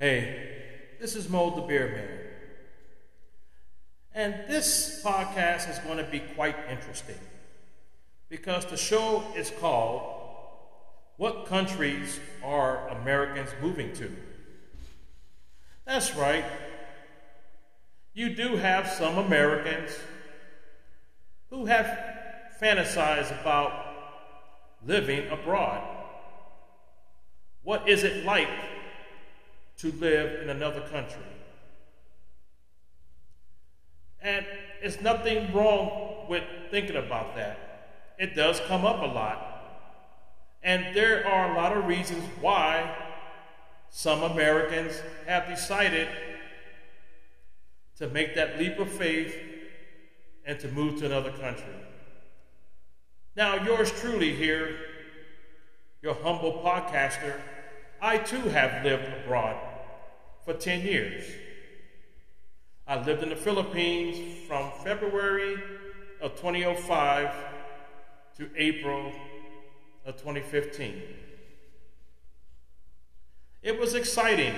Hey, this is Mo the Beer Man. And this podcast is going to be quite interesting because the show is called What Countries Are Americans Moving to? That's right. You do have some Americans who have fantasized about living abroad. What is it like to live in another country? And it's nothing wrong with thinking about that. It does come up a lot. And there are a lot of reasons why some Americans have decided to make that leap of faith and to move to another country. Now, yours truly here, your humble podcaster, I too have lived abroad for 10 years. I lived in the Philippines from February of 2005 to April of 2015. It was exciting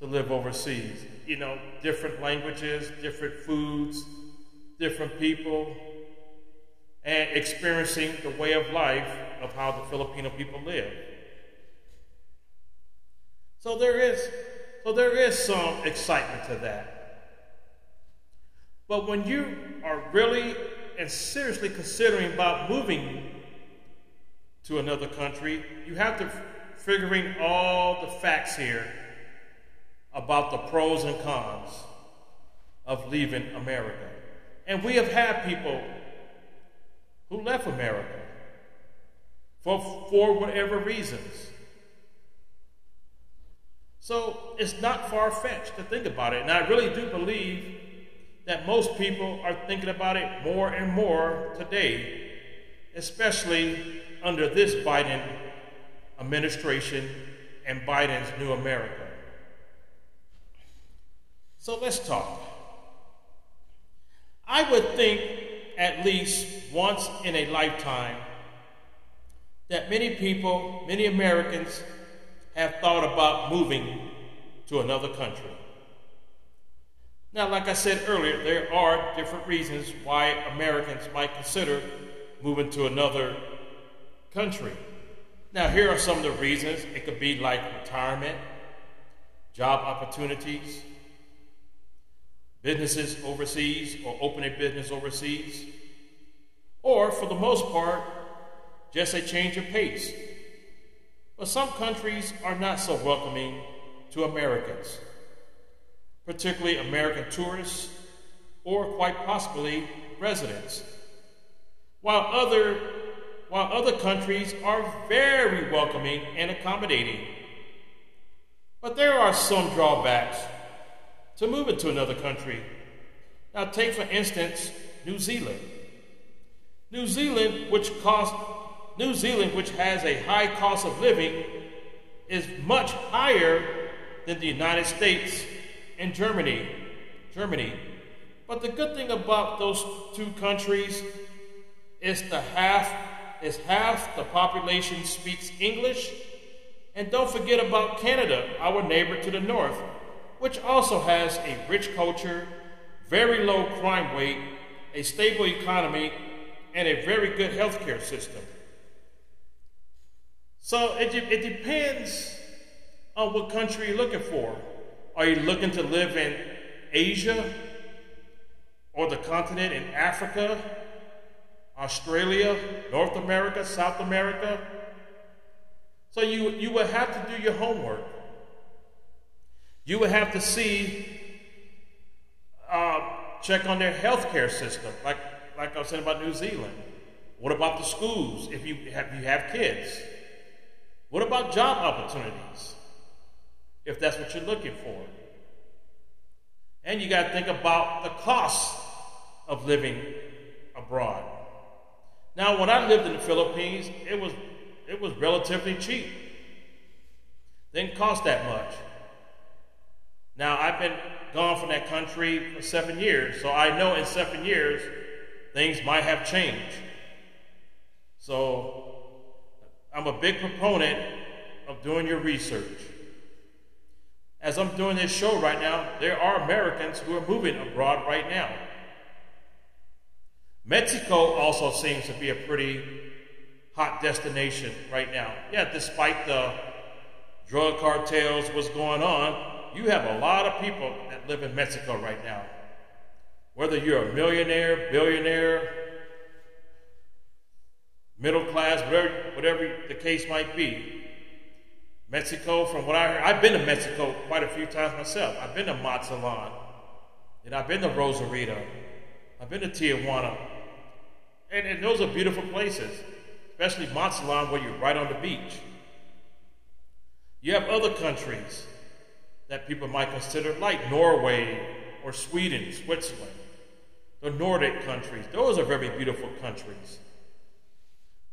to live overseas. You know, different languages, different foods, different people, and experiencing the way of life of how the Filipino people live. So there is so there is some excitement to that. But when you are really and seriously considering about moving to another country, you have to figuring all the facts here about the pros and cons of leaving America. And we have had people who left America for, for whatever reasons. So it's not far fetched to think about it. And I really do believe that most people are thinking about it more and more today, especially under this Biden administration and Biden's new America. So let's talk. I would think at least once in a lifetime that many people, many Americans, have thought about moving to another country. Now, like I said earlier, there are different reasons why Americans might consider moving to another country. Now, here are some of the reasons. It could be like retirement, job opportunities, businesses overseas or open a business overseas, or for the most part, just a change of pace. But some countries are not so welcoming to Americans, particularly American tourists or quite possibly residents, while other, while other countries are very welcoming and accommodating. But there are some drawbacks to moving to another country. Now, take for instance New Zealand. New Zealand, which cost New Zealand, which has a high cost of living, is much higher than the United States and Germany. Germany. But the good thing about those two countries is the half is half the population speaks English. And don't forget about Canada, our neighbor to the north, which also has a rich culture, very low crime rate, a stable economy, and a very good healthcare system. So it, it depends on what country you're looking for. Are you looking to live in Asia or the continent in Africa, Australia, North America, South America? So you, you would have to do your homework. You would have to see, uh, check on their healthcare system, like, like I was saying about New Zealand. What about the schools if you have, you have kids? What about job opportunities if that's what you're looking for? And you got to think about the cost of living abroad. Now, when I lived in the Philippines, it was it was relatively cheap. Didn't cost that much. Now, I've been gone from that country for seven years, so I know in seven years things might have changed. So, I'm a big proponent of doing your research. as I'm doing this show right now, there are Americans who are moving abroad right now. Mexico also seems to be a pretty hot destination right now. Yeah, despite the drug cartels, what's going on, you have a lot of people that live in Mexico right now. Whether you're a millionaire, billionaire, middle class, whatever, whatever the case might be, Mexico, from what I heard, I've been to Mexico quite a few times myself. I've been to Mazatlan, and I've been to Rosarito, I've been to Tijuana, and, and those are beautiful places, especially Mazatlan, where you're right on the beach. You have other countries that people might consider, like Norway or Sweden, Switzerland, the Nordic countries. Those are very beautiful countries.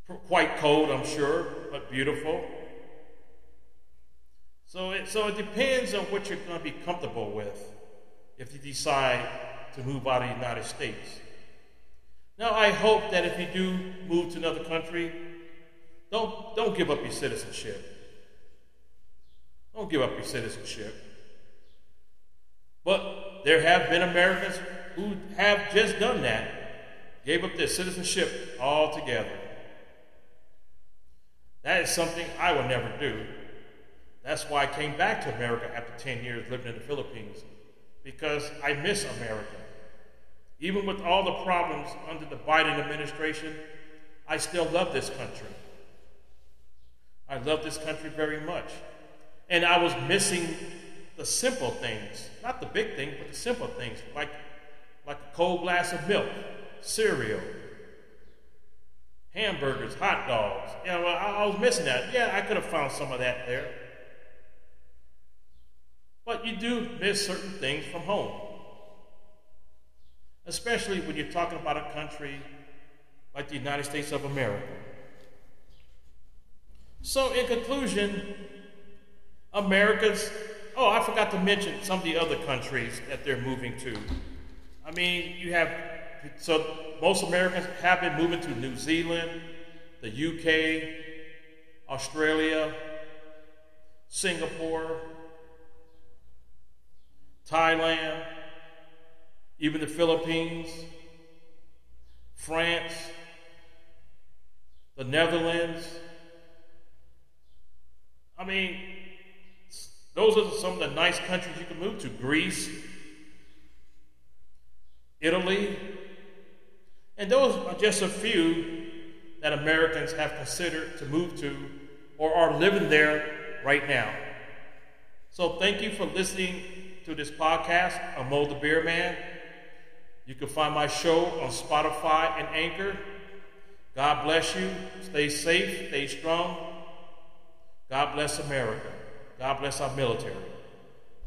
Quite cold, I'm sure, but beautiful. So it, so it depends on what you're going to be comfortable with if you decide to move out of the United States. Now, I hope that if you do move to another country, don't, don't give up your citizenship. Don't give up your citizenship. But there have been Americans who have just done that, gave up their citizenship altogether. That is something I would never do. That's why I came back to America after 10 years living in the Philippines, because I miss America. Even with all the problems under the Biden administration, I still love this country. I love this country very much. And I was missing the simple things, not the big things, but the simple things, like, like a cold glass of milk, cereal, hamburgers, hot dogs. You know, I, I was missing that. Yeah, I could have found some of that there. But you do miss certain things from home. Especially when you're talking about a country like the United States of America. So, in conclusion, America's, oh, I forgot to mention some of the other countries that they're moving to. I mean, you have, so most Americans have been moving to New Zealand, the UK, Australia, Singapore, Thailand, even the Philippines, France, the Netherlands. I mean, those are some of the nice countries you can move to Greece, Italy, and those are just a few that Americans have considered to move to or are living there right now. So, thank you for listening to this podcast, I'm Mo the Beer Man. You can find my show on Spotify and Anchor. God bless you. Stay safe, stay strong. God bless America. God bless our military.